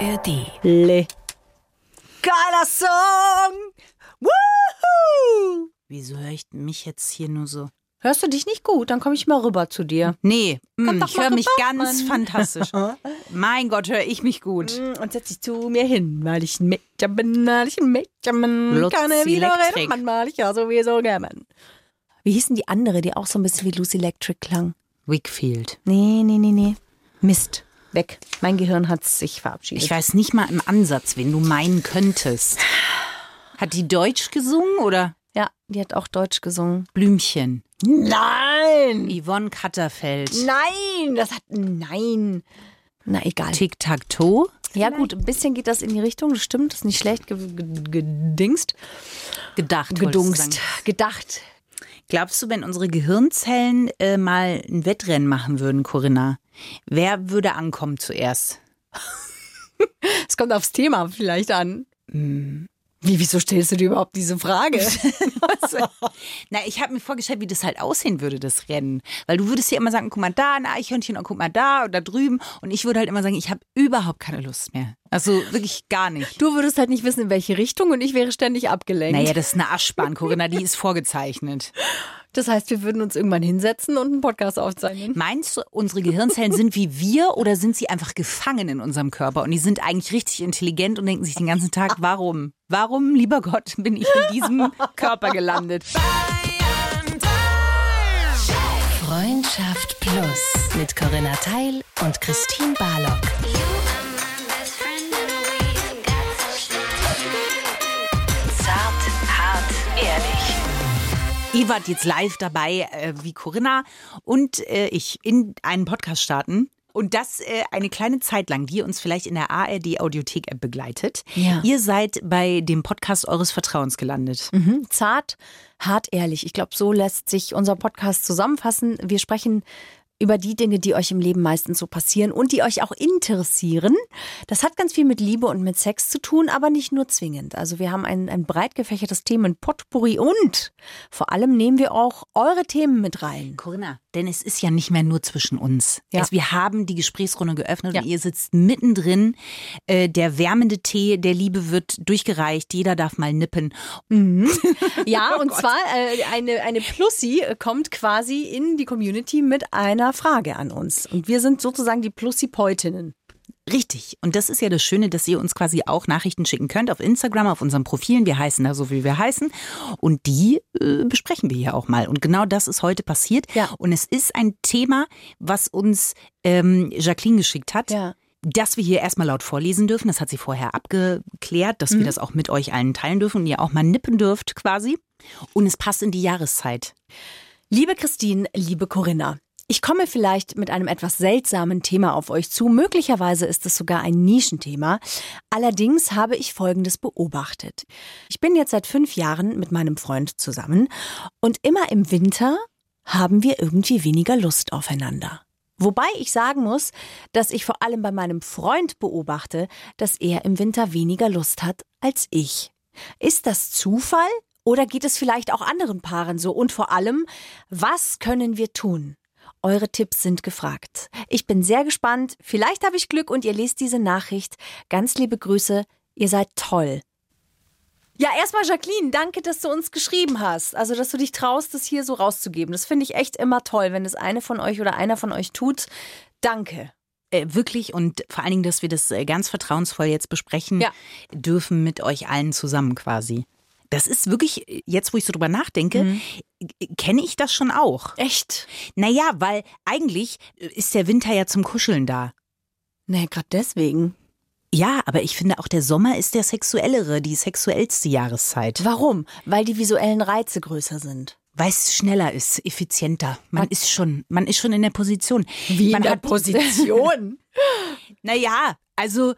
ARD. Le. Geiler Song! Woohoo! Wieso höre ich mich jetzt hier nur so? Hörst du dich nicht gut? Dann komme ich mal rüber zu dir. Nee, mm, ich höre mich ganz Mann. fantastisch. mein Gott, höre ich mich gut. Mm, Und setz dich zu mir hin, weil ich ein Mädchen bin, weil ich ein Mädchen bin. Lutz Keine Widerrede, Electric. Mann, mal ich ja sowieso gern. Wie hieß denn die andere, die auch so ein bisschen wie Lucy Electric klang? Wickfield. Nee, nee, nee, nee. Mist. Weg. Mein Gehirn hat sich verabschiedet. Ich weiß nicht mal im Ansatz, wen du meinen könntest. Hat die Deutsch gesungen oder Ja, die hat auch Deutsch gesungen. Blümchen? Nein! Yvonne Katterfeld. Nein! Das hat. Nein! Na, egal. Tic-Tac-Toe? Ja, gut, ein bisschen geht das in die Richtung. Das stimmt, das ist nicht schlecht ge ge gedingst. Gedacht. Gedungst. Gedacht. Glaubst du, wenn unsere Gehirnzellen äh, mal ein Wettrennen machen würden, Corinna, wer würde ankommen zuerst? Es kommt aufs Thema vielleicht an. Wie, wieso stellst du dir überhaupt diese Frage? Na, ich habe mir vorgestellt, wie das halt aussehen würde, das Rennen. Weil du würdest ja immer sagen, guck mal da, ein Eichhörnchen und guck mal da oder drüben. Und ich würde halt immer sagen, ich habe überhaupt keine Lust mehr. Also wirklich gar nicht. Du würdest halt nicht wissen, in welche Richtung und ich wäre ständig abgelenkt. Naja, das ist eine Aschbahn, Corinna, die ist vorgezeichnet. Das heißt, wir würden uns irgendwann hinsetzen und einen Podcast aufzeichnen. Meinst du, unsere Gehirnzellen sind wie wir oder sind sie einfach gefangen in unserem Körper und die sind eigentlich richtig intelligent und denken sich den ganzen Tag, warum? Warum, lieber Gott, bin ich in diesem Körper gelandet? Freundschaft Plus mit Corinna Teil und Christine Barlock. Ihr wart jetzt live dabei, äh, wie Corinna und äh, ich in einen Podcast starten. Und das äh, eine kleine Zeit lang, die ihr uns vielleicht in der ARD Audiothek App begleitet. Ja. Ihr seid bei dem Podcast eures Vertrauens gelandet. Mhm. Zart, hart, ehrlich. Ich glaube, so lässt sich unser Podcast zusammenfassen. Wir sprechen über die Dinge, die euch im Leben meistens so passieren und die euch auch interessieren. Das hat ganz viel mit Liebe und mit Sex zu tun, aber nicht nur zwingend. Also wir haben ein, ein breit gefächertes Themen Potpourri und vor allem nehmen wir auch eure Themen mit rein. Corinna, denn es ist ja nicht mehr nur zwischen uns. Ja. Es, wir haben die Gesprächsrunde geöffnet Ja. und ihr sitzt mittendrin. Äh, der wärmende Tee der Liebe wird durchgereicht. Jeder darf mal nippen. Ja, und zwar äh, eine, eine Plussi äh, kommt quasi in die Community mit einer Frage an uns. Und wir sind sozusagen die Plussi-Peutinnen. Richtig. Und das ist ja das Schöne, dass ihr uns quasi auch Nachrichten schicken könnt auf Instagram, auf unseren Profilen. Wir heißen da so, wie wir heißen. Und die äh, besprechen wir hier auch mal. Und genau das ist heute passiert. Ja. Und es ist ein Thema, was uns ähm, Jacqueline geschickt hat. Ja. Dass wir hier erstmal laut vorlesen dürfen, das hat sie vorher abgeklärt, dass wir das auch mit euch allen teilen dürfen und ihr auch mal nippen dürft quasi. Und es passt in die Jahreszeit. Liebe Christine, liebe Corinna, ich komme vielleicht mit einem etwas seltsamen Thema auf euch zu. Möglicherweise ist es sogar ein Nischenthema. Allerdings habe ich Folgendes beobachtet. Ich bin jetzt seit fünf Jahren mit meinem Freund zusammen und immer im Winter haben wir irgendwie weniger Lust aufeinander. Wobei ich sagen muss, dass ich vor allem bei meinem Freund beobachte, dass er im Winter weniger Lust hat als ich. Ist das Zufall oder geht es vielleicht auch anderen Paaren so? Und vor allem, was können wir tun? Eure Tipps sind gefragt. Ich bin sehr gespannt. Vielleicht habe ich Glück und ihr lest diese Nachricht. Ganz liebe Grüße. Ihr seid toll. Ja, erstmal Jacqueline, danke, dass du uns geschrieben hast. Also, dass du dich traust, das hier so rauszugeben. Das finde ich echt immer toll, wenn es eine von euch oder einer von euch tut. Danke. Äh, wirklich und vor allen Dingen, dass wir das äh, ganz vertrauensvoll jetzt besprechen Ja. dürfen mit euch allen zusammen quasi. Das ist wirklich, jetzt wo ich so drüber nachdenke, äh, kenne ich das schon auch. Echt? Naja, weil eigentlich äh, ist der Winter ja zum Kuscheln da. Nee, gerade deswegen. Ja, aber ich finde auch der Sommer ist der sexuellere, die sexuellste Jahreszeit. Warum? Weil die visuellen Reize größer sind. Weil es schneller ist, effizienter. Man ist schon, man ist schon in der Position. Wie man in der hat- Position? Naja, also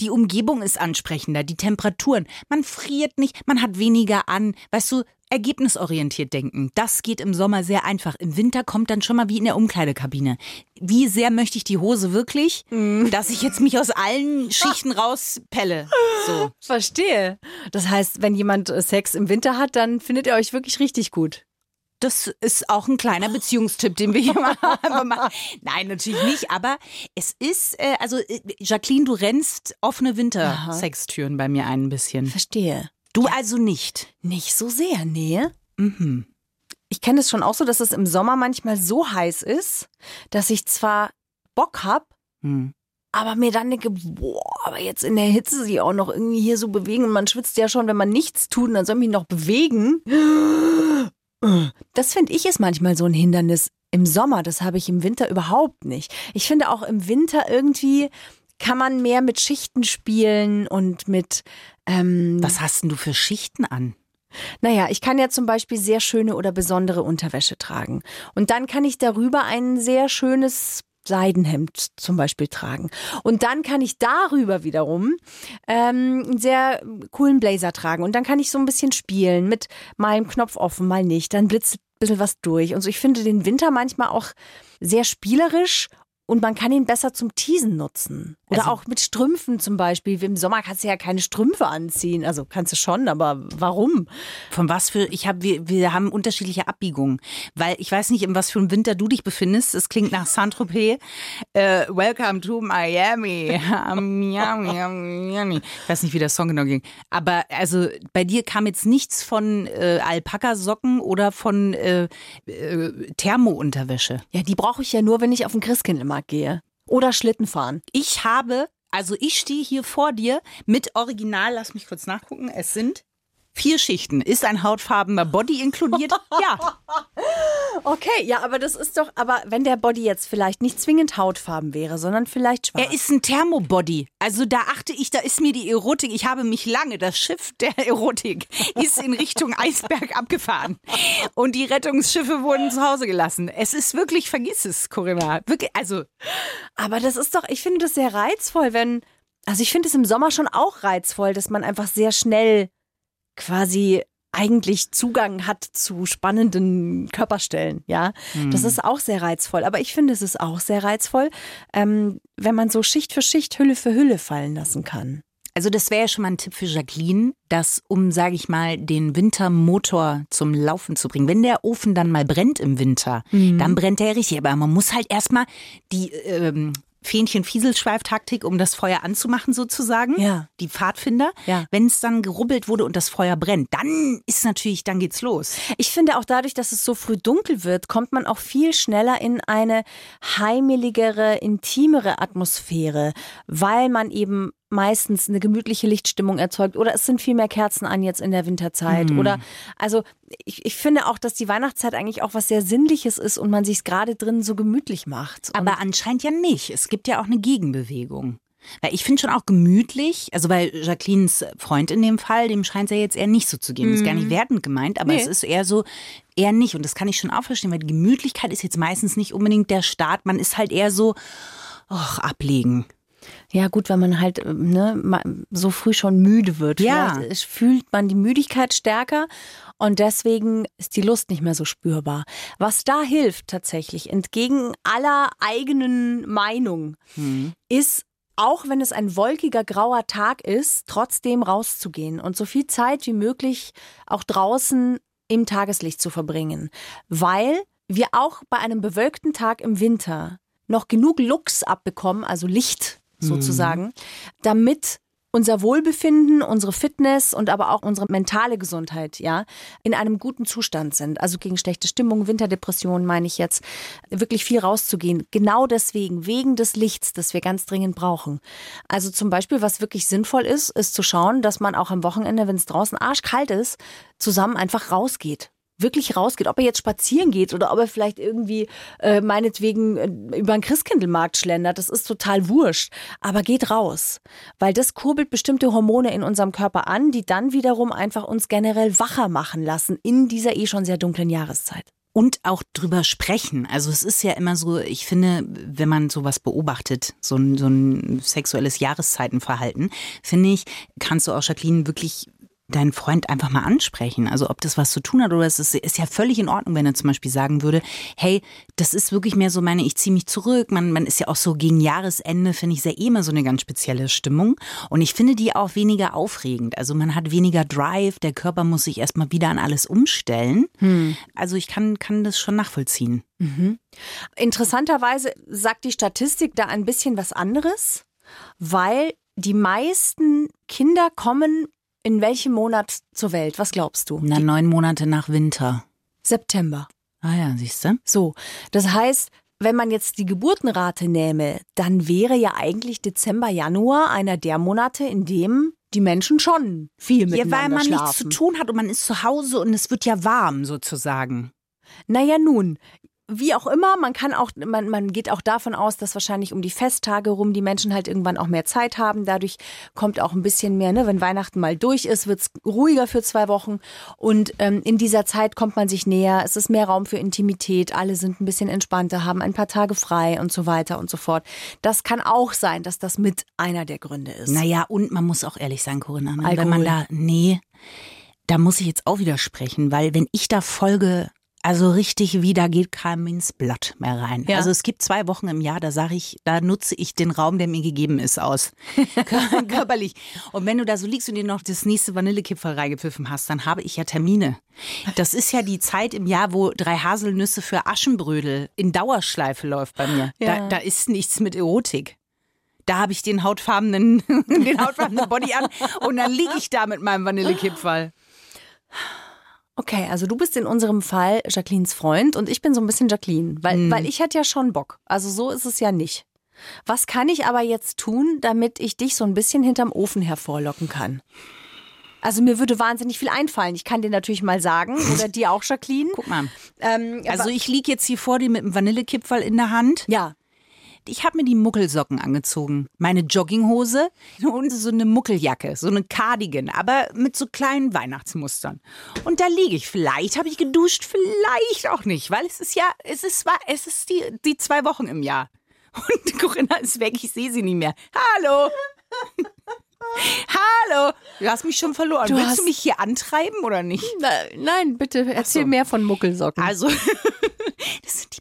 die Umgebung ist ansprechender, die Temperaturen. Man friert nicht, man hat weniger an. Weißt du, ergebnisorientiert denken. Das geht im Sommer sehr einfach. Im Winter kommt dann schon mal wie in der Umkleidekabine. Wie sehr möchte ich die Hose wirklich, dass ich jetzt mich aus allen Schichten rauspelle? So. Verstehe. Das heißt, wenn jemand äh, Sex im Winter hat, dann findet ihr euch wirklich richtig gut. Das ist auch ein kleiner Beziehungstipp, den wir hier mal haben. Nein, natürlich nicht. Aber es ist, äh, also äh, Jacqueline, du rennst offene Wintersextüren bei mir ein bisschen. Verstehe. Du also nicht. Nicht so sehr, nee. Mhm. Ich kenne es schon auch so, dass es im Sommer manchmal so heiß ist, dass ich zwar Bock hab, mhm. aber mir dann denke, boah, aber jetzt in der Hitze sich auch noch irgendwie hier so bewegen und man schwitzt ja schon, wenn man nichts tut, und dann soll mich noch bewegen. Das finde ich ist manchmal so ein Hindernis im Sommer. Das habe ich im Winter überhaupt nicht. Ich finde auch im Winter irgendwie kann man mehr mit Schichten spielen und mit. Ähm, Was hast denn du für Schichten an? Naja, ich kann ja zum Beispiel sehr schöne oder besondere Unterwäsche tragen. Und dann kann ich darüber ein sehr schönes Seidenhemd zum Beispiel tragen. Und dann kann ich darüber wiederum ähm, einen sehr coolen Blazer tragen. Und dann kann ich so ein bisschen spielen mit mal einem Knopf offen, mal nicht. Dann blitzt ein bisschen was durch. Und so, ich finde den Winter manchmal auch sehr spielerisch und man kann ihn besser zum Teasen nutzen. Oder also, auch mit Strümpfen zum Beispiel. Im Sommer kannst du ja keine Strümpfe anziehen. Also kannst du schon, aber warum? Von was für, ich habe, wir, wir haben unterschiedliche Abbiegungen. Weil ich weiß nicht, in was für einem Winter du dich befindest. Es klingt nach Saint-Tropez. Äh, welcome to Miami. Miami. Ich weiß nicht, wie der Song genau ging. Aber also bei dir kam jetzt nichts von äh, Alpaka-Socken oder von äh, äh, Thermo-Unterwäsche. Ja, die brauche ich ja nur, wenn ich auf den Christkindlmarkt Dänemark gehe. Oder Schlitten fahren. Ich habe, also ich stehe hier vor dir mit Original, lass mich kurz nachgucken, es sind Vier Schichten. Ist ein hautfarbener Body inkludiert? Ja. Okay, ja, aber das ist doch, aber wenn der Body jetzt vielleicht nicht zwingend hautfarben wäre, sondern vielleicht schwarz. Er ist ein Thermobody. Also da achte ich, da ist mir die Erotik, ich habe mich lange, das Schiff der Erotik ist in Richtung Eisberg abgefahren. Und die Rettungsschiffe wurden zu Hause gelassen. Es ist wirklich, vergiss es, Corinna. Wirklich, also. Aber das ist doch, ich finde das sehr reizvoll, wenn, also ich finde es im Sommer schon auch reizvoll, dass man einfach sehr schnell quasi eigentlich Zugang hat zu spannenden Körperstellen, ja. Mhm. Das ist auch sehr reizvoll. Aber ich finde, es ist auch sehr reizvoll, ähm, wenn man so Schicht für Schicht, Hülle für Hülle fallen lassen kann. Also das wäre ja schon mal ein Tipp für Jacqueline, dass um, sage ich mal, den Wintermotor zum Laufen zu bringen. Wenn der Ofen dann mal brennt im Winter, mhm. dann brennt der richtig. Aber man muss halt erstmal die ähm, Fähnchen-Fieselschweif-Taktik, um das Feuer anzumachen sozusagen. Ja. Die Pfadfinder. Ja. Wenn es dann gerubbelt wurde und das Feuer brennt, dann ist natürlich, dann geht's los. Ich finde auch dadurch, dass es so früh dunkel wird, kommt man auch viel schneller in eine heimeligere, intimere Atmosphäre, weil man eben meistens eine gemütliche Lichtstimmung erzeugt oder es sind viel mehr Kerzen an jetzt in der Winterzeit mhm. oder also ich, ich finde auch, dass die Weihnachtszeit eigentlich auch was sehr Sinnliches ist und man sich es gerade drin so gemütlich macht. Und Aber anscheinend ja nicht. Es gibt ja auch eine Gegenbewegung. Weil ich finde schon auch gemütlich, also bei Jacquelines Freund in dem Fall, dem scheint es ja jetzt eher nicht so zu gehen. Mhm. Ist gar nicht mhm. wertend gemeint, aber nee. es ist eher so, eher nicht. Und das kann ich schon auch verstehen, weil die Gemütlichkeit ist jetzt meistens nicht unbedingt der Start. Man ist halt eher so, ach, ablegen. Ja, gut, wenn man halt ne, so früh schon müde wird. Ja. fühlt man die Müdigkeit stärker und deswegen ist die Lust nicht mehr so spürbar. Was da hilft tatsächlich, entgegen aller eigenen Meinung, hm. ist auch wenn es ein wolkiger grauer Tag ist, trotzdem rauszugehen und so viel Zeit wie möglich auch draußen im Tageslicht zu verbringen, weil wir auch bei einem bewölkten Tag im Winter noch genug Lux abbekommen, also Licht sozusagen, mhm. damit unser Wohlbefinden, unsere Fitness und aber auch unsere mentale Gesundheit, ja, in einem guten Zustand sind. Also gegen schlechte Stimmung, Winterdepressionen meine ich jetzt, wirklich viel rauszugehen. Genau deswegen, wegen des Lichts, das wir ganz dringend brauchen. Also zum Beispiel, was wirklich sinnvoll ist, ist zu schauen, dass man auch am Wochenende, wenn es draußen arschkalt ist, zusammen einfach rausgeht wirklich rausgeht, ob er jetzt spazieren geht oder ob er vielleicht irgendwie äh, meinetwegen äh, über einen Christkindlmarkt schlendert, das ist total wurscht. Aber geht raus, weil das kurbelt bestimmte Hormone in unserem Körper an, die dann wiederum einfach uns generell wacher machen lassen in dieser eh schon sehr dunklen Jahreszeit. Und auch drüber sprechen. Also es ist ja immer so, ich finde, wenn man sowas beobachtet, so ein, so ein sexuelles Jahreszeitenverhalten, finde ich, kannst du auch Jacqueline wirklich deinen Freund einfach mal ansprechen. Also ob das was zu tun hat oder es ist, ist ja völlig in Ordnung, wenn er zum Beispiel sagen würde, hey, das ist wirklich mehr so meine, ich ziehe mich zurück. Man, man ist ja auch so gegen Jahresende, finde ich, sehr eh immer so eine ganz spezielle Stimmung. Und ich finde die auch weniger aufregend. Also man hat weniger Drive, der Körper muss sich erstmal wieder an alles umstellen. Hm. Also ich kann, kann das schon nachvollziehen. Mhm. Interessanterweise sagt die Statistik da ein bisschen was anderes, weil die meisten Kinder kommen in welchem Monat zur Welt? Was glaubst du? Na, neun Monate nach Winter. September. Ah ja, siehst du? So, das heißt, wenn man jetzt die Geburtenrate nähme, dann wäre ja eigentlich Dezember, Januar einer der Monate, in dem die Menschen schon viel miteinander Ja, weil man schlafen. nichts zu tun hat und man ist zu Hause und es wird ja warm sozusagen. Naja, nun, wie auch immer, man kann auch, man, man geht auch davon aus, dass wahrscheinlich um die Festtage rum die Menschen halt irgendwann auch mehr Zeit haben. Dadurch kommt auch ein bisschen mehr, ne, wenn Weihnachten mal durch ist, wird's ruhiger für zwei Wochen. Und ähm, in dieser Zeit kommt man sich näher, es ist mehr Raum für Intimität, alle sind ein bisschen entspannter, haben ein paar Tage frei und so weiter und so fort. Das kann auch sein, dass das mit einer der Gründe ist. Naja, und man muss auch ehrlich sein, Corinna, ne? Alkohol. wenn man da, nee, da muss ich jetzt auch widersprechen, weil wenn ich da folge, also richtig wie, da geht keinem ins Blatt mehr rein. Ja. Also es gibt zwei Wochen im Jahr, da sage ich, da nutze ich den Raum, der mir gegeben ist, aus. Kör- Körperlich. Und wenn du da so liegst und dir noch das nächste Vanillekipferl reingepfiffen hast, dann habe ich ja Termine. Das ist ja die Zeit im Jahr, wo drei Haselnüsse für Aschenbrödel in Dauerschleife läuft bei mir. Ja. Da, da ist nichts mit Erotik. Da habe ich den hautfarbenen, den hautfarbenen Body an und dann liege ich da mit meinem Vanillekipferl. Okay, also du bist in unserem Fall Jacquelines Freund und ich bin so ein bisschen Jacqueline, weil, weil ich hätte ja schon Bock. Also so ist es ja nicht. Was kann ich aber jetzt tun, damit ich dich so ein bisschen hinterm Ofen hervorlocken kann? Also mir würde wahnsinnig viel einfallen. Ich kann dir natürlich mal sagen, oder dir auch, Jacqueline. Guck mal. Ähm, Also ich liege jetzt hier vor dir mit dem Vanillekipferl in der Hand. ja, Ich habe mir die Muckelsocken angezogen, meine Jogginghose und so eine Muckeljacke, so eine Cardigan, aber mit so kleinen Weihnachtsmustern. Und da liege ich. Vielleicht habe ich geduscht, vielleicht auch nicht, weil es ist ja, es ist wahr, es ist die, die zwei Wochen im Jahr. Und Corinna ist weg, ich sehe sie nicht mehr. Hallo. Hallo. Du hast mich schon verloren. Du Willst hast- du mich hier antreiben oder nicht? Nein, bitte erzähl so. mehr von Muckelsocken. Also, das sind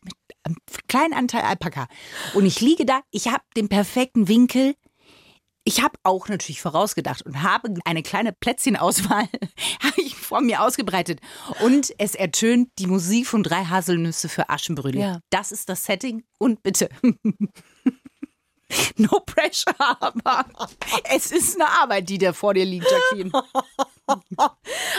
kleinen Anteil Alpaka. Und ich liege da, ich habe den perfekten Winkel. Ich habe auch natürlich vorausgedacht und habe eine kleine Plätzchenauswahl habe ich vor mir ausgebreitet. Und es ertönt die Musik von drei Haselnüsse für Aschenbrödel. Ja. Das ist das Setting. Und bitte. No pressure, aber es ist eine Arbeit, die da vor dir liegt, Jacqueline.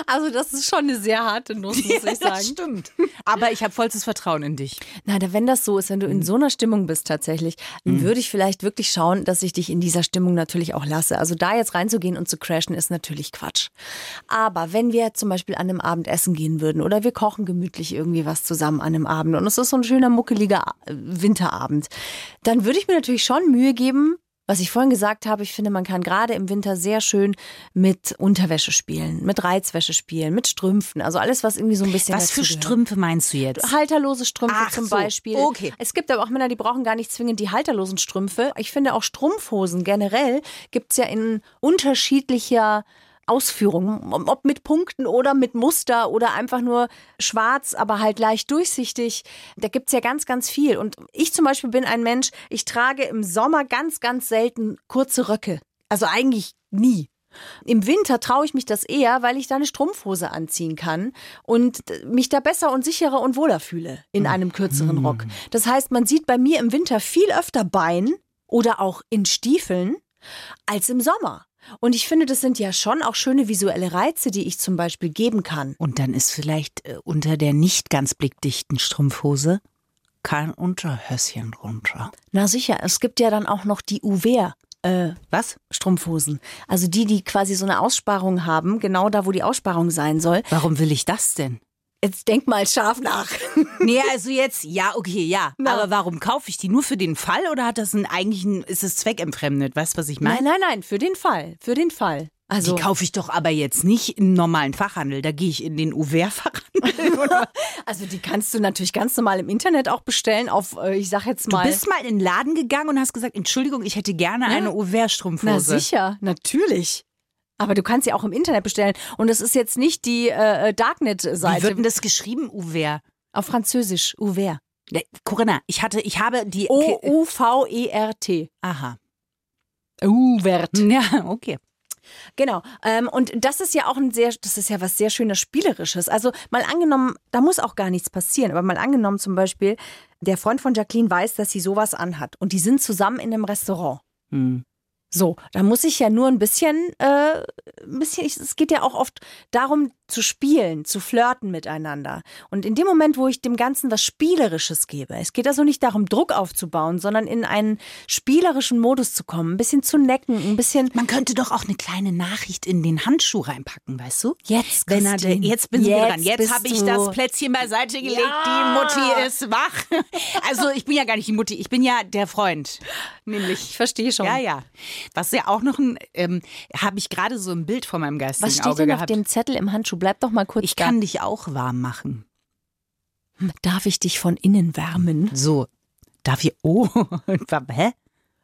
Also das ist schon eine sehr harte Nuss, muss ich Das sagen. stimmt. Aber ich habe vollstes Vertrauen in dich. Na, da- wenn das so ist, wenn du in so einer Stimmung bist tatsächlich, dann würde ich vielleicht wirklich schauen, dass ich dich in dieser Stimmung natürlich auch lasse. Also da jetzt reinzugehen und zu crashen, ist natürlich Quatsch. Aber wenn wir zum Beispiel an einem Abend essen gehen würden oder wir kochen gemütlich irgendwie was zusammen an einem Abend und es ist so ein schöner, muckeliger äh, Winterabend, dann würde ich mir natürlich schon Mühe geben, was ich vorhin gesagt habe, ich finde, man kann gerade im Winter sehr schön mit Unterwäsche spielen, mit Reizwäsche spielen, mit Strümpfen, also alles, was irgendwie so ein bisschen Was für. Strümpfe meinst du jetzt? Halterlose Strümpfe Ach zum so, Beispiel. okay. Es gibt aber auch Männer, die brauchen gar nicht zwingend die halterlosen Strümpfe. Ich finde auch Strumpfhosen generell gibt's ja in unterschiedlicher Ausführung, ob mit Punkten oder mit Muster oder einfach nur schwarz, aber halt leicht durchsichtig. Da gibt's ja ganz, ganz viel. Und ich zum Beispiel bin ein Mensch, ich trage im Sommer ganz, ganz selten kurze Röcke. Also eigentlich nie. Im Winter traue ich mich das eher, weil ich da eine Strumpfhose anziehen kann und mich da besser und sicherer und wohler fühle in einem kürzeren Rock. Das heißt, man sieht bei mir im Winter viel öfter Bein oder auch in Stiefeln als im Sommer. Und ich finde, das sind ja schon auch schöne visuelle Reize, die ich zum Beispiel geben kann. Und dann ist vielleicht äh, unter der nicht ganz blickdichten Strumpfhose kein Unterhöschen drunter. Na sicher, es gibt ja dann auch noch die Uwehr. Äh, Was? Strumpfhosen. Also die, die quasi so eine Aussparung haben, genau da, wo die Aussparung sein soll. Warum will ich das denn? Jetzt denk mal scharf nach. Nee, also jetzt, ja, okay, ja. Na. Aber warum kaufe ich die? Nur für den Fall oder hat das einen eigentlichen, ist es zweckentfremdet? Weißt du, was ich meine? Nein, nein, nein, für den Fall, für den Fall. Also Die kaufe ich doch aber jetzt nicht im normalen Fachhandel. Da gehe ich in den Uwehr-Fachhandel. Also die kannst du natürlich ganz normal im Internet auch bestellen auf, äh, ich sag jetzt Du mal. bist mal in den Laden gegangen und hast gesagt, Entschuldigung, ich hätte gerne eine Na Uwehr-Strumpfhose. sicher, natürlich. Aber du kannst ja auch im Internet bestellen. Und es ist jetzt nicht die äh, Wie Darknet-Seite. wird denn das geschrieben, Uwer? Auf Französisch, Ouvert. Ne, Corinna, ich hatte, ich habe die. O-U-V-E-R-T. Aha. Ouvert. Ja, okay. Genau. Ähm, und das ist ja auch ein sehr, das ist ja was sehr schönes Spielerisches. Also mal angenommen, da muss auch gar nichts passieren, aber mal angenommen zum Beispiel, der Freund von Jacqueline weiß, dass sie sowas anhat und die sind zusammen in einem Restaurant. Hm. So, da muss ich ja nur ein bisschen, äh, ein bisschen, ich- es geht ja auch oft darum zu spielen, zu flirten miteinander. Und in dem Moment, wo ich dem Ganzen was Spielerisches gebe, es geht also nicht darum, Druck aufzubauen, sondern in einen spielerischen Modus zu kommen, ein bisschen zu necken, ein bisschen Man könnte doch auch eine kleine Nachricht in den Handschuh reinpacken, weißt du? Jetzt, Wenn er, jetzt bin ich dran. Jetzt habe ich das Plätzchen beiseite gelegt. Ja. Die Mutti ist wach. Also ich bin ja gar nicht die Mutti, ich bin ja der Freund. Nämlich. Ich verstehe schon. Ja, ja. Was ja auch noch ein, ähm, habe ich gerade so ein Bild vor meinem geistigen Was steht Auge denn auf gehabt. dem Zettel im Handschuh? Bleib doch mal kurz ich da. kann dich auch warm machen. Darf ich dich von innen wärmen? So. Darf ich, oh, hä?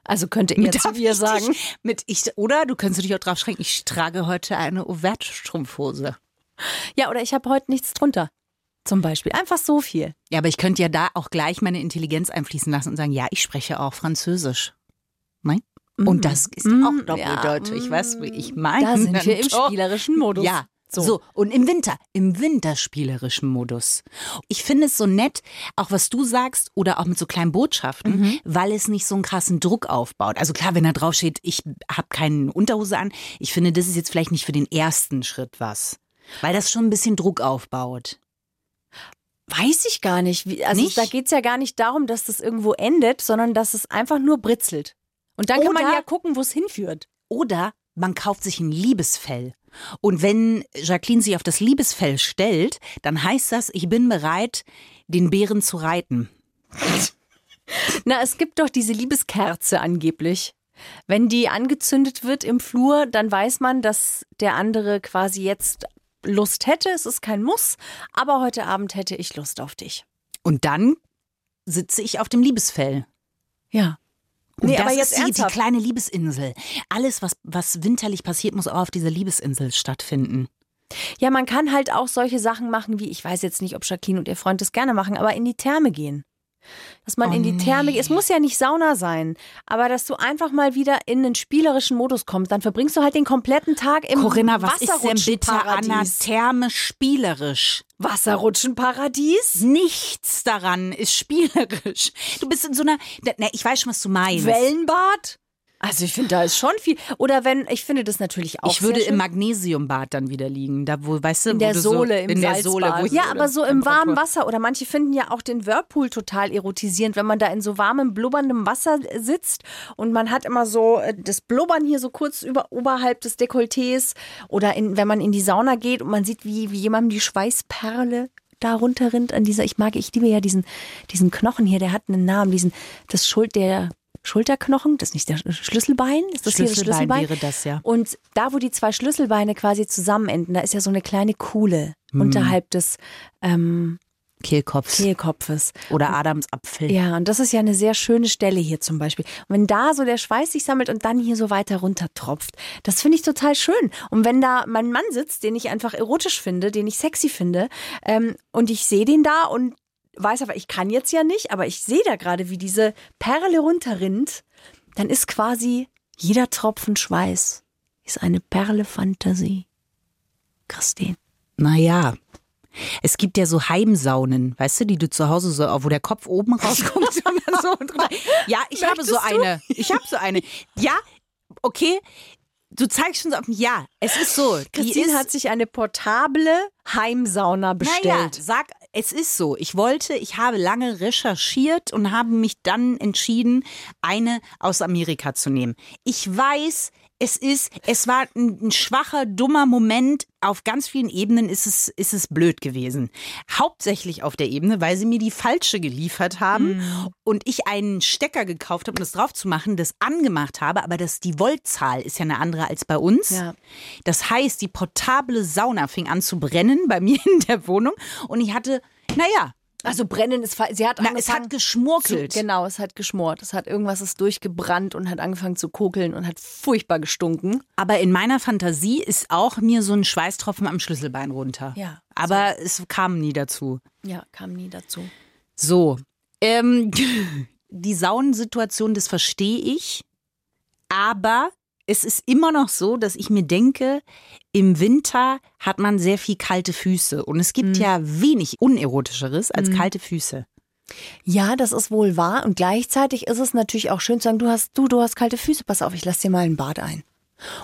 Also könnte er zu ich sagen. Dich, mit ich, oder du könntest dich auch drauf schränken, ich trage heute eine Overt-Strumpfhose. Ja, oder ich habe heute nichts drunter. Zum Beispiel. Einfach so viel. Ja, aber ich könnte ja da auch gleich meine Intelligenz einfließen lassen und sagen, ja, ich spreche auch Französisch. Nein? Und das ist Mm, auch doppeldeutig. ja, weißt du, wie ich meine? Da sind wir im spielerischen Modus. Ja, So. so. Und im Winter, im winterspielerischen Modus. Ich finde es so nett, auch was du sagst oder auch mit so kleinen Botschaften, Mhm. weil es nicht so einen krassen Druck aufbaut. Also klar, wenn da drauf steht, ich habe keine Unterhose an, ich finde, das ist jetzt vielleicht nicht für den ersten Schritt was. Weil das schon ein bisschen Druck aufbaut. Weiß ich gar nicht. Also Nicht? da geht's ja gar nicht darum, dass das irgendwo endet, sondern dass es einfach nur britzelt. Und dann kann man Oder- ja gucken, wo es hinführt. Oder man kauft sich ein Liebesfell. Und wenn Jacqueline sich auf das Liebesfell stellt, dann heißt das, ich bin bereit, den Bären zu reiten. Na, es gibt doch diese Liebeskerze angeblich. Wenn die angezündet wird im Flur, dann weiß man, dass der andere quasi jetzt Lust hätte. Es ist kein Muss, aber heute Abend hätte ich Lust auf dich. Und dann sitze ich auf dem Liebesfell. Ja. Und Nee, das aber jetzt ist die, die kleine Liebesinsel. Alles, was, was winterlich passiert, muss auch auf dieser Liebesinsel stattfinden. Ja, man kann halt auch solche Sachen machen, wie, ich weiß jetzt nicht, ob Jacqueline und ihr Freund das gerne machen, aber in die Therme gehen. Dass man Oh in die Therme geht. Es muss ja nicht Sauna sein, aber dass du einfach mal wieder in einen spielerischen Modus kommst, dann verbringst du halt den kompletten Tag im Corinna, was ist denn bitte an Wasserrutschenparadies. Therme spielerisch? Wasserrutschenparadies? Nichts daran ist spielerisch. Du bist in so einer, na, ich weiß schon, was du meinst. Wellenbad? Also ich finde, da ist schon viel. Oder wenn, ich finde das natürlich auch Ich würde im Magnesiumbad dann wieder liegen, da wo, weißt du, in der Sohle, so, im in der. Sohle, wo ja, aber so im warmen. Wasser. Oder manche finden ja auch den Whirlpool total erotisierend, wenn man da in so warmem, blubberndem Wasser sitzt und man hat immer so äh, das Blubbern hier so kurz über, oberhalb des Dekolletés. Oder in, wenn man in die Sauna geht und man sieht, wie, wie jemandem die Schweißperle da runterrinnt an dieser, ich mag, ich liebe ja diesen, diesen Knochen hier, der hat einen Namen, diesen, das Schuld, der Schulterknochen, das ist nicht der Schlüsselbein, ist das hier das Schlüsselbein Schlüsselbein? wäre das, ja. Und da, wo die zwei Schlüsselbeine quasi zusammenenden, da ist ja so eine kleine Kuhle Hm. unterhalb des ähm, Kehlkopf Kehlkopfes. oder Adamsapfel. Ja, und das ist ja eine sehr schöne Stelle hier zum Beispiel. Und wenn da so der Schweiß sich sammelt und dann hier so weiter runter tropft, das finde ich total schön. Und wenn da mein Mann sitzt, den ich einfach erotisch finde, den ich sexy finde, ähm, und ich sehe den da und weiß aber, ich kann jetzt ja nicht, aber ich sehe da gerade, wie diese Perle runterrinnt, dann ist quasi jeder Tropfen Schweiß ist eine Perle Fantasie. Christine. Naja. Es gibt ja so Heimsaunen, weißt du, die du zu Hause so, wo der Kopf oben rauskommt und so drunter. Ja, ich habe so Möchtest du? eine. Ich habe so eine. Ja, okay. Du zeigst schon so auf mich. Ja, es ist so. Christine ist, hat sich eine portable Heimsauna bestellt. Naja, sag, es ist so. Ich wollte, ich habe lange recherchiert und habe mich dann entschieden, eine aus Amerika zu nehmen. Ich weiß, es ist, es war ein, ein schwacher, dummer Moment. Auf ganz vielen Ebenen ist es, ist es blöd gewesen. Hauptsächlich auf der Ebene, weil sie mir die falsche geliefert haben Mhm. und ich einen Stecker gekauft habe, um das drauf zu machen, das angemacht habe, aber das, die Voltzahl ist ja eine andere als bei uns. Ja. Das heißt, die portable Sauna fing an zu brennen bei mir in der Wohnung und ich hatte, naja, Also brennen ist, sie hat Na, es hat geschmurkelt. Zu, genau, es hat geschmort. Es hat irgendwas ist durchgebrannt und hat angefangen zu kokeln und hat furchtbar gestunken. Aber in meiner Fantasie ist auch mir so ein Schweißtropfen am Schlüsselbein runter. Ja, Aber es kam nie dazu. Ja, kam nie dazu. So, ähm, die Saunensituation, das verstehe ich. Aber es ist immer noch so, dass ich mir denke, im Winter hat man sehr viel kalte Füße. Und es gibt ja wenig unerotischeres als kalte Füße. Ja, das ist wohl wahr. Und gleichzeitig ist es natürlich auch schön zu sagen, du hast, du, du hast kalte Füße, pass auf, ich lass dir mal ein Bad ein.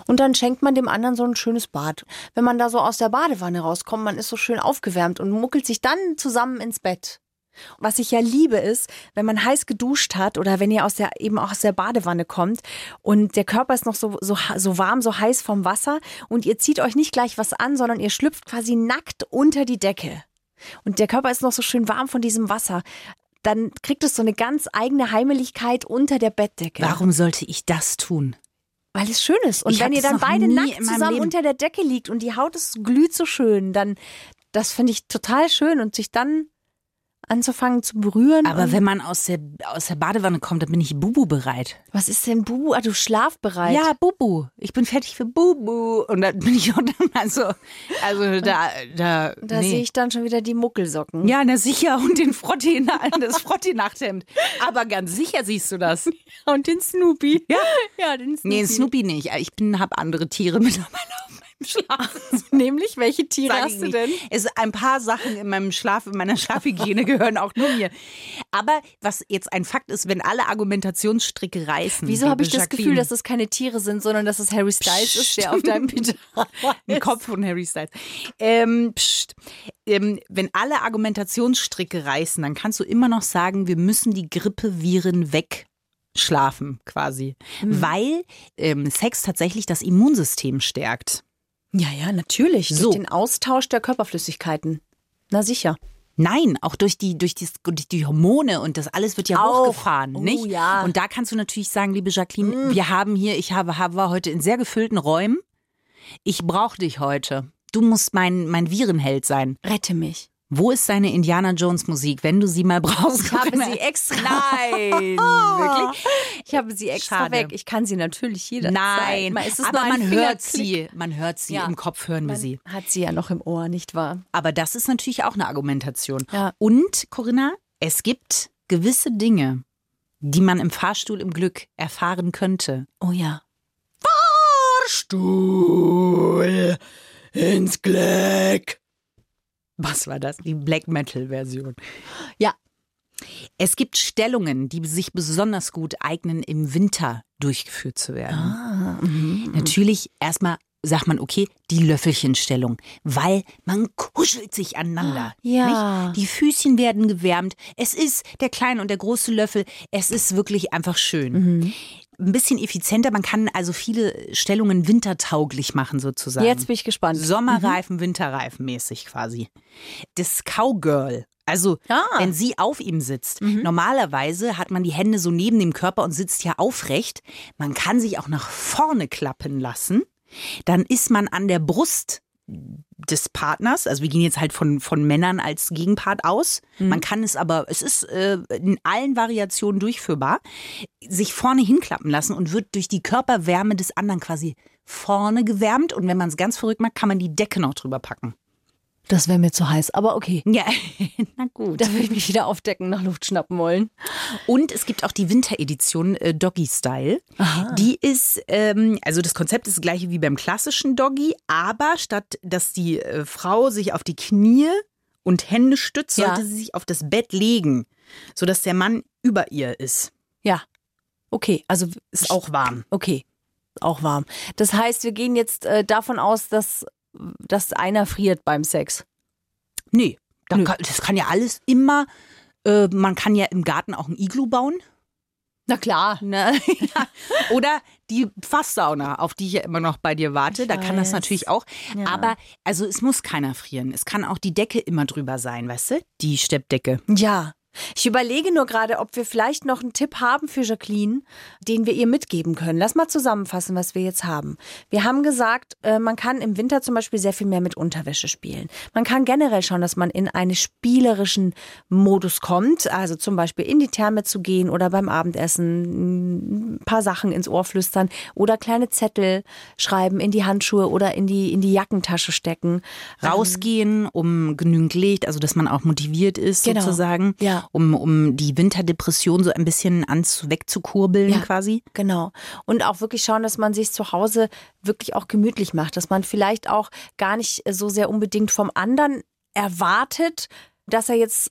Und dann schenkt man dem anderen so ein schönes Bad. Wenn man da so aus der Badewanne rauskommt, man ist so schön aufgewärmt und muckelt sich dann zusammen ins Bett. Was ich ja liebe ist, wenn man heiß geduscht hat oder wenn ihr aus der eben auch aus der Badewanne kommt und der Körper ist noch so so so warm, so heiß vom Wasser und ihr zieht euch nicht gleich was an, sondern ihr schlüpft quasi nackt unter die Decke. Und der Körper ist noch so schön warm von diesem Wasser. Dann kriegt es so eine ganz eigene Heimeligkeit unter der Bettdecke. Warum sollte ich das tun? Weil es schön ist. Und Ich wenn ihr dann beide nackt zusammen unter der Decke liegt und die Haut ist glüht so schön, dann das finde ich total schön und sich dann anzufangen zu berühren. Aber wenn man aus der, aus der Badewanne kommt, dann bin ich Bubu bereit. was ist denn Bubu? Ah, du schlafbereit. Ja, Bubu. Ich bin fertig für Bubu. Und dann bin ich auch dann, also, also da, da, Da nee. sehe ich dann schon wieder die Muckelsocken. Ja, na sicher. Und den Frotti, das Frotti-Nachthemd. Aber ganz sicher siehst du das. Und den Snoopy. Ja. Ja, den Snoopy. Nee, Snoopy nicht. Ich bin, habe andere Tiere mittlerweile auf Schlaf. Nämlich, welche Tiere Sag hast du denn? Es ein paar Sachen in meinem Schlaf, in meiner Schlafhygiene gehören auch nur mir. Aber was jetzt ein Fakt ist, wenn alle Argumentationsstricke reißen. Wieso habe ich das Gefühl, dass es keine Tiere sind, sondern dass es Harry Styles ist, der auf deinem Pyjama ist? Kopf von Harry Styles. Ähm, ähm, wenn alle Argumentationsstricke reißen, dann kannst du immer noch sagen, wir müssen die Grippeviren wegschlafen, quasi. Hm. Weil ähm, Sex tatsächlich das Immunsystem stärkt. Ja, ja, natürlich. So. Durch den Austausch der Körperflüssigkeiten. Na sicher. Nein, auch durch die, durch die, durch die Hormone und das alles wird ja Auch. hochgefahren, Oh, nicht? ja. Und da kannst du natürlich sagen, liebe Jacqueline, wir haben hier, ich habe, habe war heute in sehr gefüllten Räumen. Ich brauche dich heute. Du musst mein, mein Virenheld sein. Rette mich. Wo ist deine Indiana Jones Musik, wenn du sie mal brauchst? Ich habe sie extra. Nein, wirklich? Ich habe sie extra Schade. weg. Ich kann sie natürlich jederzeit. Nein, ist es aber man hört sie, man hört sie Ja. im Kopf hören wir Man sie. hat sie ja noch im Ohr, nicht wahr? Aber das ist natürlich auch eine Argumentation. Ja. Und Corinna, es gibt gewisse Dinge, die man im Fahrstuhl im Glück erfahren könnte. Oh ja. Fahrstuhl ins Glück. Was war das? Die Black Metal Version. Ja. Es gibt Stellungen, die sich besonders gut eignen, im Winter durchgeführt zu werden. Ah, mhm. Natürlich erstmal sagt man, okay, die Löffelchenstellung, weil man kuschelt sich aneinander. Ja. Nicht? Die Füßchen werden gewärmt. Es ist der kleine und der große Löffel. Es ist wirklich einfach schön. Mhm. Ein bisschen effizienter. Man kann also viele Stellungen wintertauglich machen, sozusagen. Jetzt bin ich gespannt. Sommerreifen, Winterreifen mäßig quasi. Das Cowgirl. Also, Ah. wenn sie auf ihm sitzt. Normalerweise hat man die Hände so neben dem Körper und sitzt ja aufrecht. Man kann sich auch nach vorne klappen lassen. Dann ist man an der Brust des Partners, also wir gehen jetzt halt von, von Männern als Gegenpart aus. Man kann es aber, es ist äh, in allen Variationen durchführbar, sich vorne hinklappen lassen und wird durch die Körperwärme des anderen quasi vorne gewärmt. Und wenn man es ganz verrückt macht, kann man die Decke noch drüber packen. Das wäre mir zu heiß, aber okay. Ja, na gut. Da würde ich mich wieder aufdecken, nach Luft schnappen wollen. Und es gibt auch die Winteredition äh, Doggy Style. Die ist, ähm, also das Konzept ist das gleiche wie beim klassischen Doggy, aber statt dass die äh, Frau sich auf die Knie und Hände stützt, Ja. sollte sie sich auf das Bett legen, sodass der Mann über ihr ist. Ja. Okay, also Ist auch warm. Okay, auch warm. Das heißt, wir gehen jetzt äh, davon aus, dass, dass einer friert beim Sex. Nee, da. Kann, das kann ja alles immer, äh, man kann ja im Garten auch ein Iglu bauen. Na klar. Ne? Ja. Oder die Fasssauna, auf die ich ja immer noch bei dir warte. Ich da kann das weiß. natürlich auch. Ja. Aber also es muss keiner frieren. Es kann auch die Decke immer drüber sein, weißt du? Die Steppdecke. Ja. Ich überlege nur gerade, ob wir vielleicht noch einen Tipp haben für Jacqueline, den wir ihr mitgeben können. Lass mal zusammenfassen, was wir jetzt haben. Wir haben gesagt, äh, man kann im Winter zum Beispiel sehr viel mehr mit Unterwäsche spielen. Man kann generell schauen, dass man in einen spielerischen Modus kommt, also zum Beispiel in die Therme zu gehen oder beim Abendessen ein paar Sachen ins Ohr flüstern oder kleine Zettel schreiben in die Handschuhe oder in die, in die Jackentasche stecken. Rausgehen, um genügend Licht, also dass man auch motiviert ist Genau. sozusagen, Ja. Um, um die Winterdepression so ein bisschen anzu wegzukurbeln Ja. quasi. Genau. Und auch wirklich schauen, dass man sich zu Hause wirklich auch gemütlich macht, dass man vielleicht auch gar nicht so sehr unbedingt vom anderen erwartet, dass er jetzt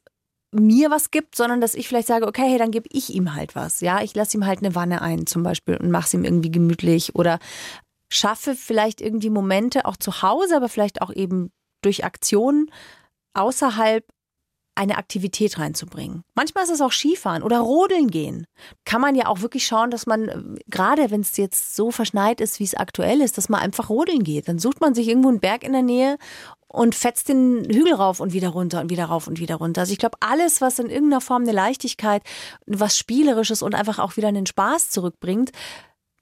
mir was gibt, sondern dass ich vielleicht sage, okay, hey, dann gebe ich ihm halt was. Ja, ich lasse ihm halt eine Wanne ein zum Beispiel und mache es ihm irgendwie gemütlich oder schaffe vielleicht irgendwie Momente auch zu Hause, aber vielleicht auch eben durch Aktionen außerhalb eine Aktivität reinzubringen. Manchmal ist es auch Skifahren oder Rodeln gehen. Kann man ja auch wirklich schauen, dass man, äh, gerade wenn es jetzt so verschneit ist, wie es aktuell ist, dass man einfach rodeln geht. Dann sucht man sich irgendwo einen Berg in der Nähe und fetzt den Hügel rauf und wieder runter und wieder rauf und wieder runter. Also ich glaube, alles, was in irgendeiner Form eine Leichtigkeit, was Spielerisches und einfach auch wieder einen Spaß zurückbringt,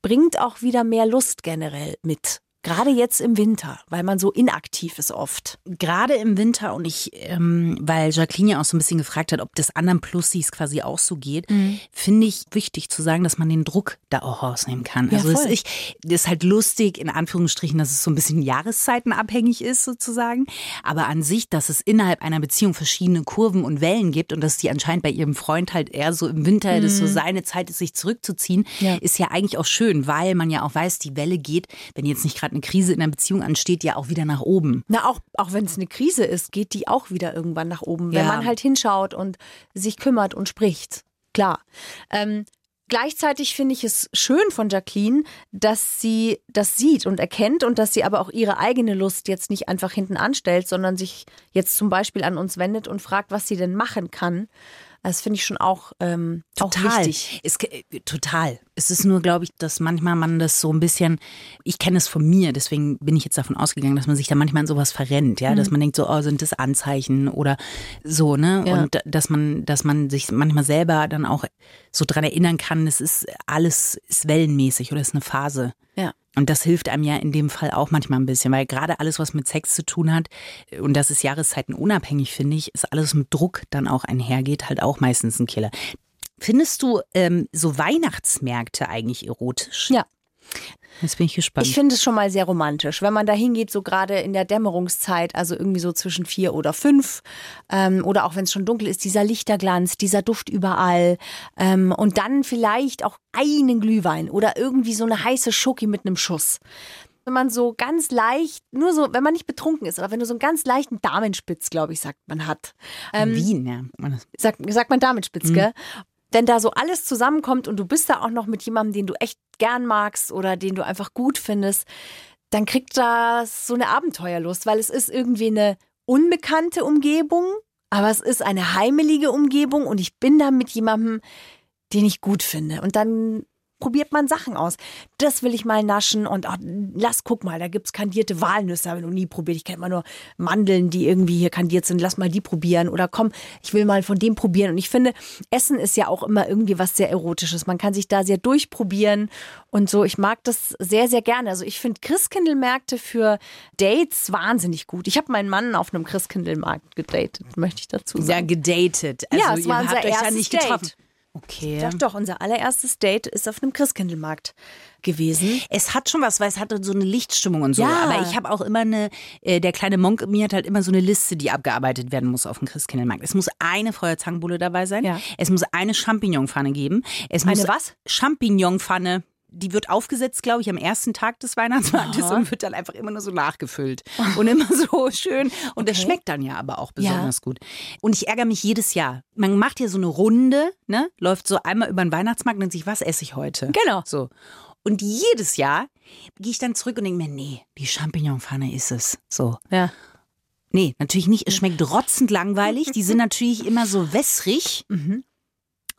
bringt auch wieder mehr Lust generell mit. Gerade jetzt im Winter, weil man so inaktiv ist oft. Gerade im Winter und ich, ähm, weil Jacqueline ja auch so ein bisschen gefragt hat, ob das anderen Plussis quasi auch so geht, Mhm. finde ich wichtig zu sagen, dass man den Druck da auch rausnehmen kann. Ja, also es ist, das ist halt lustig, in Anführungsstrichen, dass es so ein bisschen jahreszeitenabhängig ist sozusagen. Aber an sich, dass es innerhalb einer Beziehung verschiedene Kurven und Wellen gibt und dass die anscheinend bei ihrem Freund halt eher so im Winter, das so seine Zeit ist, sich zurückzuziehen, Mhm. Ja. ist ja eigentlich auch schön, weil man ja auch weiß, die Welle geht, wenn jetzt nicht gerade eine Krise in der Beziehung ansteht, ja auch wieder nach oben. Na, auch, auch wenn es eine Krise ist, geht die auch wieder irgendwann nach oben, wenn Ja. man halt hinschaut und sich kümmert und spricht. Klar. Ähm, gleichzeitig finde ich es schön von Jacqueline, dass sie das sieht und erkennt und dass sie aber auch ihre eigene Lust jetzt nicht einfach hinten anstellt, sondern sich jetzt zum Beispiel an uns wendet und fragt, was sie denn machen kann. Das finde ich schon auch, ähm, auch Total. wichtig. Es, ge- total. Es ist nur, glaube ich, dass manchmal man das so ein bisschen, ich kenne es von mir, deswegen bin ich jetzt davon ausgegangen, dass man sich da manchmal in sowas verrennt, ja, dass man denkt so, oh, sind das Anzeichen oder so, ne? Mhm. Ja. Und dass man, dass man sich manchmal selber dann auch so dran erinnern kann, es ist alles ist wellenmäßig oder ist eine Phase. Ja. Und das hilft einem ja in dem Fall auch manchmal ein bisschen, weil gerade alles, was mit Sex zu tun hat, und das ist Jahreszeiten unabhängig, finde ich, ist alles mit Druck dann auch einhergeht, halt auch meistens ein Killer. Findest du ähm, so Weihnachtsmärkte eigentlich erotisch? Ja. Jetzt bin ich gespannt. Ich finde es schon mal sehr romantisch, wenn man da hingeht, so gerade in der Dämmerungszeit, also irgendwie so zwischen vier oder fünf, ähm, oder auch wenn es schon dunkel ist, dieser Lichterglanz, dieser Duft überall ähm, und dann vielleicht auch einen Glühwein oder irgendwie so eine heiße Schoki mit einem Schuss. Wenn man so ganz leicht, nur so, wenn man nicht betrunken ist, aber wenn du so einen ganz leichten Damenspitz, glaube ich, sagt man hat. Ähm, Wien, ja. Sagt, sagt man Damenspitz, gell? Wenn da so alles zusammenkommt und du bist da auch noch mit jemandem, den du echt gern magst oder den du einfach gut findest, dann kriegt das so eine Abenteuerlust, weil es ist irgendwie eine unbekannte Umgebung, aber es ist eine heimelige Umgebung und ich bin da mit jemandem, den ich gut finde. Und dann probiert man Sachen aus. Das will ich mal naschen und oh, lass, guck mal, da gibt's kandierte Walnüsse, habe ich noch nie probiert. Ich kenne immer nur Mandeln, die irgendwie hier kandiert sind. Lass mal die probieren. Oder komm, ich will mal von dem probieren. Und ich finde, Essen ist ja auch immer irgendwie was sehr Erotisches. Man kann sich da sehr durchprobieren und so. Ich mag das sehr, sehr gerne. Also ich finde Christkindlmärkte für Dates wahnsinnig gut. Ich habe meinen Mann auf einem Christkindlmarkt gedatet, möchte ich dazu Ja, sagen. gedatet. Also Ja, es ihr war habt unser euch ja nicht Date. Okay. Doch, doch, unser allererstes Date ist auf einem Christkindlmarkt gewesen. Es hat schon was, weil es hatte so eine Lichtstimmung und so. Ja. Aber ich habe auch immer eine, äh, der kleine Monk in mir hat halt immer so eine Liste, die abgearbeitet werden muss auf dem Christkindlmarkt. Es muss eine Feuerzangenbowle dabei sein. Ja. Es muss eine Champignonpfanne geben. Es muss Eine was? Champignonpfanne. Die wird aufgesetzt, glaube ich, am ersten Tag des Weihnachtsmarktes und wird dann einfach immer nur so nachgefüllt. Und immer so schön. Und das Okay. schmeckt dann ja aber auch besonders gut. Und ich ärgere mich jedes Jahr. Man macht hier so eine Runde, ne? Läuft so einmal über den Weihnachtsmarkt und denkt sich, was esse ich heute? Genau. So. Und jedes Jahr gehe ich dann zurück und denke mir, nee, die Champignonpfanne ist es. So. Ja. Nee, natürlich nicht. Es schmeckt rotzend langweilig. Die sind natürlich immer so wässrig. Mhm.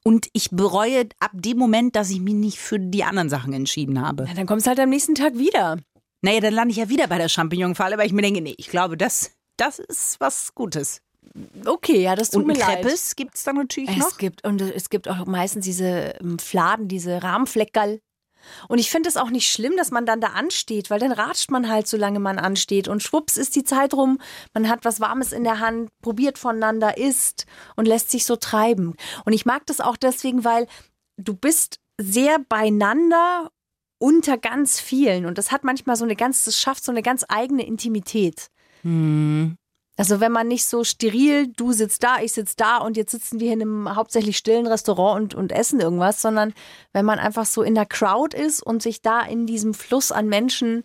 Und ich bereue ab dem Moment, dass ich mich nicht für die anderen Sachen entschieden habe. Na, dann kommst du halt am nächsten Tag wieder. Naja, dann lande ich ja wieder bei der Champignonfalle, weil ich mir denke, nee, ich glaube, das, das ist was Gutes. Okay, ja, das tut Und mir ein leid. Kreppes gibt es da natürlich noch. Es gibt und es gibt auch meistens diese ähm, Fladen, diese Rahmenfleckerl. Und ich finde es auch nicht schlimm, dass man dann da ansteht, weil dann ratscht man halt, solange man ansteht. Und schwupps ist die Zeit rum. Man hat was Warmes in der Hand, probiert voneinander, isst und lässt sich so treiben. Und ich mag das auch deswegen, weil du bist sehr beieinander unter ganz vielen. Und das hat manchmal so eine ganz, das schafft so eine ganz eigene Intimität. Hm. Also wenn man nicht so steril, du sitzt da, ich sitz da und jetzt sitzen wir in einem hauptsächlich stillen Restaurant und, und essen irgendwas, sondern wenn man einfach so in der Crowd ist und sich da in diesem Fluss an Menschen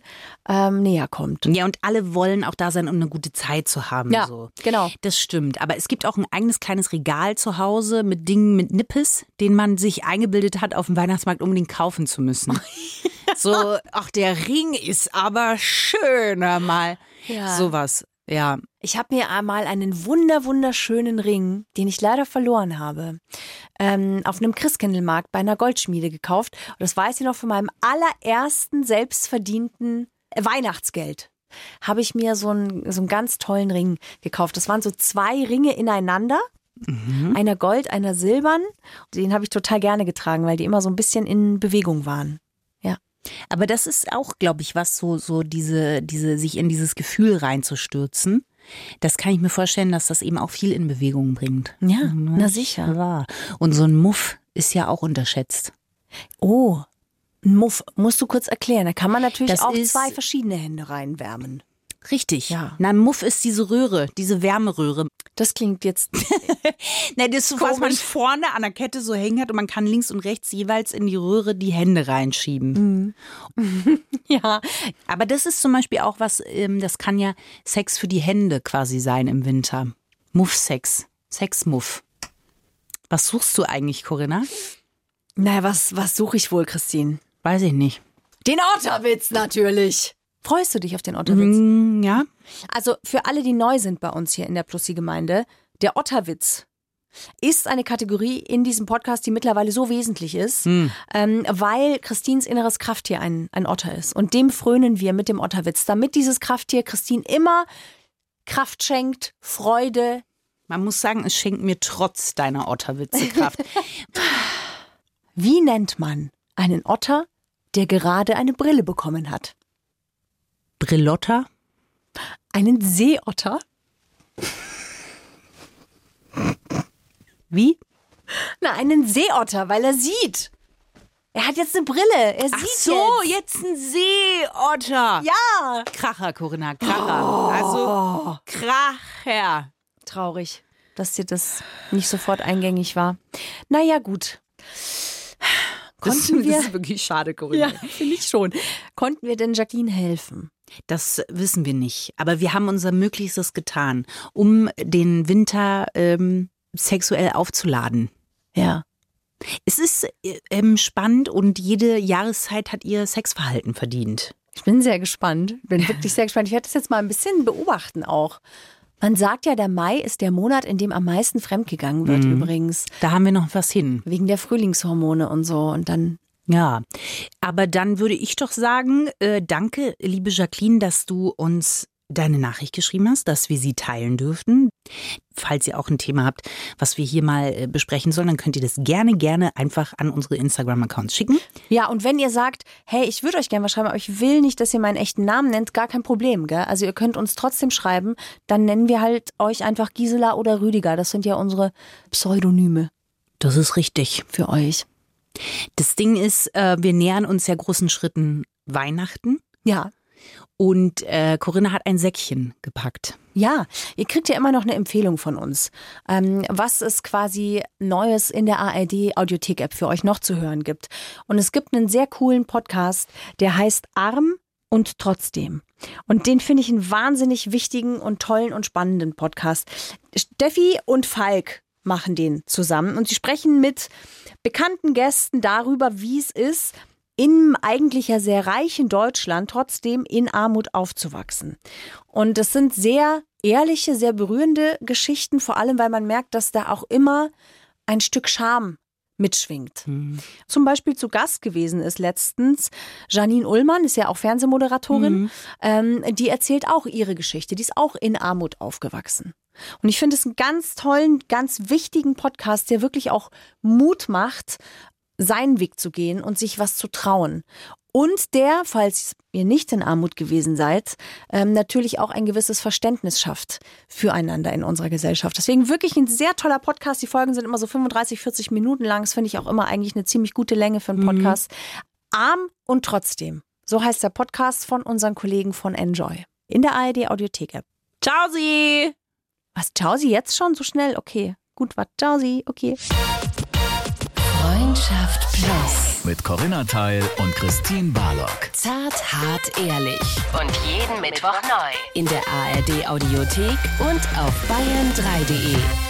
ähm, näher kommt. Ja, und alle wollen auch da sein, um eine gute Zeit zu haben. Ja, so. genau. Das stimmt. Aber es gibt auch ein eigenes kleines Regal zu Hause mit Dingen mit Nippes, den man sich eingebildet hat, auf dem Weihnachtsmarkt unbedingt kaufen zu müssen. so, ach, der Ring ist aber schöner mal. Ja. Sowas. Ja. Ich habe mir einmal einen wunder wunderschönen Ring, den ich leider verloren habe, ähm, auf einem Christkindlmarkt bei einer Goldschmiede gekauft. Und das weiß ich noch von meinem allerersten selbstverdienten Weihnachtsgeld. Habe ich mir so einen, so einen ganz tollen Ring gekauft. Das waren so zwei Ringe ineinander. Einer Gold, einer Silbern. Den habe ich total gerne getragen, weil die immer so ein bisschen in Bewegung waren. Aber das ist auch, glaube ich, was so, so diese, diese, sich in dieses Gefühl reinzustürzen. Das kann ich mir vorstellen, dass das eben auch viel in Bewegung bringt. Ja, Mhm, na ist sicher. Wahr. Und so ein Muff ist ja auch unterschätzt. Oh, ein Muff, musst du kurz erklären. Da kann man natürlich Das auch zwei verschiedene Hände reinwärmen. Richtig. Ja. Na, ein Muff ist diese Röhre, diese Wärmeröhre. Das klingt jetzt. Na, das ist so, was man vorne an der Kette so hängen hat und man kann links und rechts jeweils in die Röhre die Hände reinschieben. ja. Aber das ist zum Beispiel auch was, ähm, das kann ja Sex für die Hände quasi sein im Winter. Muff-Sex. Sexmuff. Was suchst du eigentlich, Corinna? Naja, was, was suche ich wohl, Christine? Weiß ich nicht. Den Otterwitz natürlich. Freust du dich auf den Otterwitz? Hm, ja. Also für alle, die neu sind bei uns hier in der Plussi-Gemeinde, der Otterwitz ist eine Kategorie in diesem Podcast, die mittlerweile so wesentlich ist, ähm, weil Christins inneres Krafttier ein, ein Otter ist. Und dem frönen wir mit dem Otterwitz, damit dieses Krafttier Christine immer Kraft schenkt, Freude. Man muss sagen, es schenkt mir trotz deiner Otterwitze Kraft. Wie nennt man einen Otter, der gerade eine Brille bekommen hat? Brillotta? Einen Seeotter? Wie? Na, einen Seeotter, weil er sieht. Er hat jetzt eine Brille. Er Ach sieht so, jetzt. jetzt ein Seeotter. Ja. Kracher, Corinna, Kracher. Also Kracher. Traurig, dass dir das nicht sofort eingängig war. Naja, gut. Konnten wir. ist wirklich schade, Corinna. Ja, finde ich schon. Konnten wir denn Jacqueline helfen? Das wissen wir nicht. Aber wir haben unser Möglichstes getan, um den Winter ähm, sexuell aufzuladen. Ja. Es ist äh, ähm, spannend und jede Jahreszeit hat ihr Sexverhalten verdient. Ich bin sehr gespannt. Bin wirklich sehr gespannt. Ich werde das jetzt mal ein bisschen beobachten auch. Man sagt ja, der Mai ist der Monat, in dem am meisten fremdgegangen wird übrigens. Da haben wir noch was hin. Wegen der Frühlingshormone und so. Und dann Ja, aber dann würde ich doch sagen, äh, danke, liebe Jacqueline, dass du uns deine Nachricht geschrieben hast, dass wir sie teilen dürften. Falls ihr auch ein Thema habt, was wir hier mal äh, besprechen sollen, dann könnt ihr das gerne, gerne einfach an unsere Instagram-Accounts schicken. Ja, und wenn ihr sagt, hey, ich würde euch gerne was schreiben, aber ich will nicht, dass ihr meinen echten Namen nennt, gar kein Problem, gell? Also ihr könnt uns trotzdem schreiben, dann nennen wir halt euch einfach Gisela oder Rüdiger. Das sind ja unsere Pseudonyme Das ist richtig. für euch. Das Ding ist, äh, wir nähern uns ja großen Schritten Weihnachten Ja. Und äh, Corinna hat ein Säckchen gepackt. Ja, ihr kriegt ja immer noch eine Empfehlung von uns, ähm, was es quasi Neues in der ARD Audiothek-App für euch noch zu hören gibt. Und es gibt einen sehr coolen Podcast, der heißt Arm und trotzdem. Und den finde ich einen wahnsinnig wichtigen und tollen und spannenden Podcast. Steffi und Falk machen den zusammen und sie sprechen mit bekannten Gästen darüber, wie es ist, im eigentlich ja sehr reichen Deutschland trotzdem in Armut aufzuwachsen. Und das sind sehr ehrliche, sehr berührende Geschichten, vor allem weil man merkt, dass da auch immer ein Stück Scham mitschwingt. Mhm. Zum Beispiel zu Gast gewesen ist letztens Janine Ullmann, ist ja auch Fernsehmoderatorin, mhm. ähm, die erzählt auch ihre Geschichte. Die ist auch in Armut aufgewachsen. Und ich finde es einen ganz tollen, ganz wichtigen Podcast, der wirklich auch Mut macht, seinen Weg zu gehen und sich was zu trauen. Und der, falls ihr nicht in Armut gewesen seid, ähm, natürlich auch ein gewisses Verständnis schafft füreinander in unserer Gesellschaft. Deswegen wirklich ein sehr toller Podcast. Die Folgen sind immer so 35, 40 Minuten lang. Das finde ich auch immer eigentlich eine ziemlich gute Länge für einen mhm. Podcast. Mhm. Arm und trotzdem. So heißt der Podcast von unseren Kollegen von Enjoy. In der ARD Audiothek App. Ciao Sie! Was, ciao Sie jetzt schon so schnell? Okay. Gut, was? Ciao Sie. Okay. Freundschaft Plus. Mit Corinna Teil und Christine Barlock. Zart, hart, ehrlich. Und jeden Mittwoch neu. In der ARD Audiothek und auf bayern3.de.